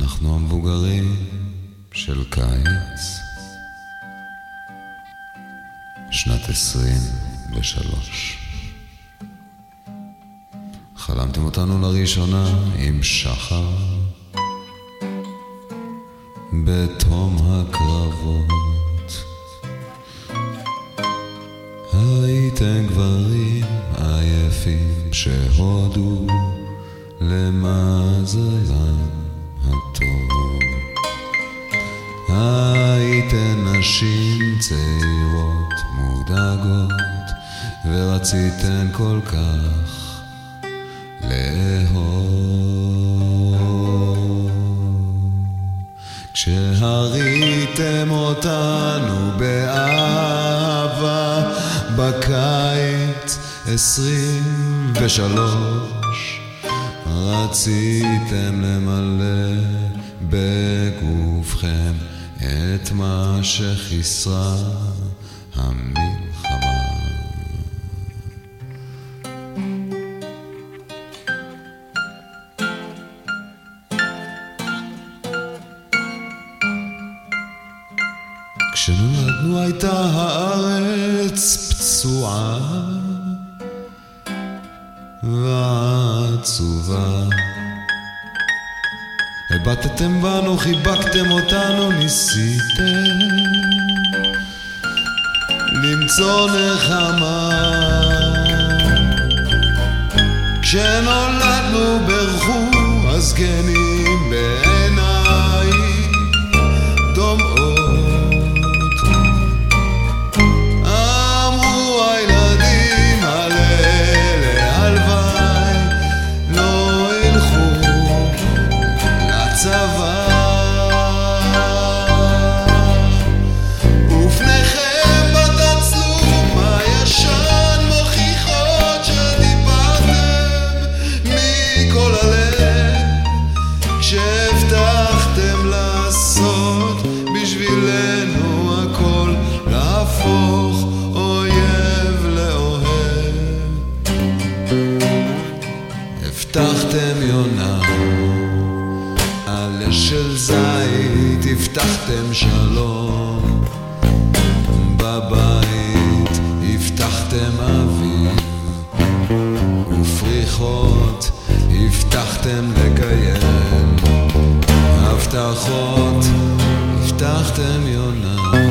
אנחנו המבוגרים של קיץ, שנת עשרים ושלוש. חלמתם אותנו לראשונה עם שחר בתום הקרבות. הייתם גברים עייפים שהודו למזלם הטוב. הייתן נשים צעירות מודאגות ורציתן כל כך לאהוב. כשהריתם אותנו באהבה בקיץ עשרים ושלוש רציתם למלא בגופכם את מה שחיסרה המלחמה. כשנולדנו הייתה הארץ פצועה ועצובה. הבטתם בנו, חיבקתם אותנו, ניסיתם למצוא נחמה. כשנולדנו ברכו הזקנים בעיניי זית הבטחתם שלום. בבית הבטחתם אביב ופריחות הבטחתם לקיים. הבטחות הבטחתם יונה.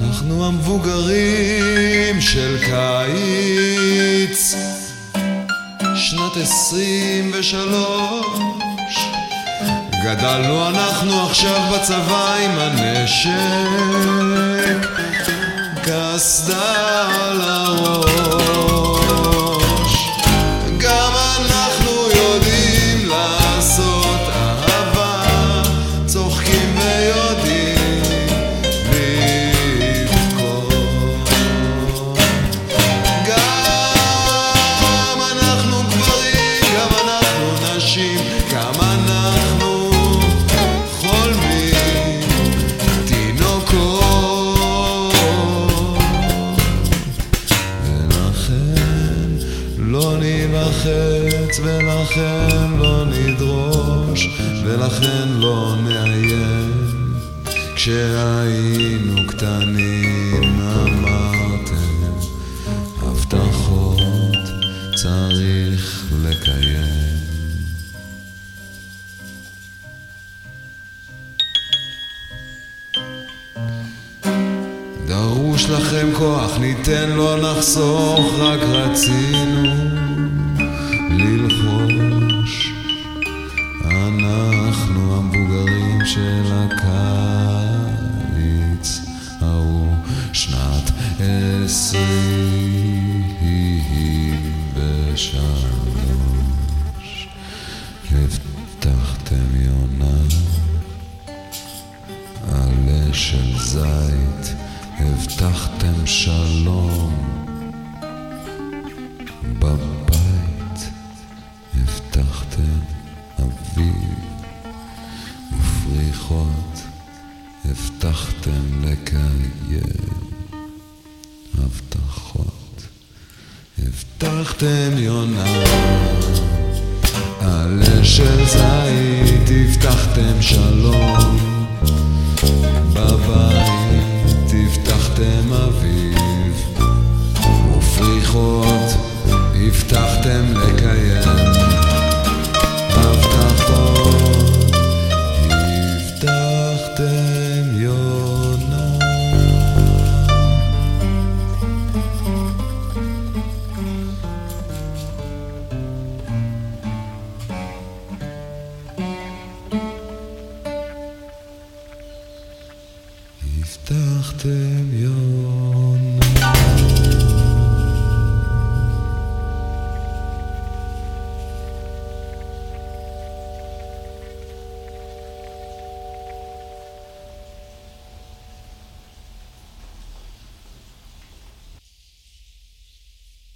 אנחנו המבוגרים של קיץ שנת עשרים ושלוש. גדלנו אנחנו עכשיו בצבא עם הנשק. קסדה על הראש ולכן לא נדרוש ולכן לא נאיים. כשהיינו קטנים אמרתם הבטחות צריך לקיים. דרוש לכם כוח, ניתן לא נחסוך, רק רצינו עשרים ושלוש. הבטחתם יונה עלה של זית, הבטחתם שלום בבית, הבטחתם אביב ופריחות, הבטחתם לקיים הבטחות, הבטחתם יונה, עלה של זית הבטחתם שלום, בבית הבטחתם אביב, ופריחות הבטחתם לקיים. הבטחתם יונה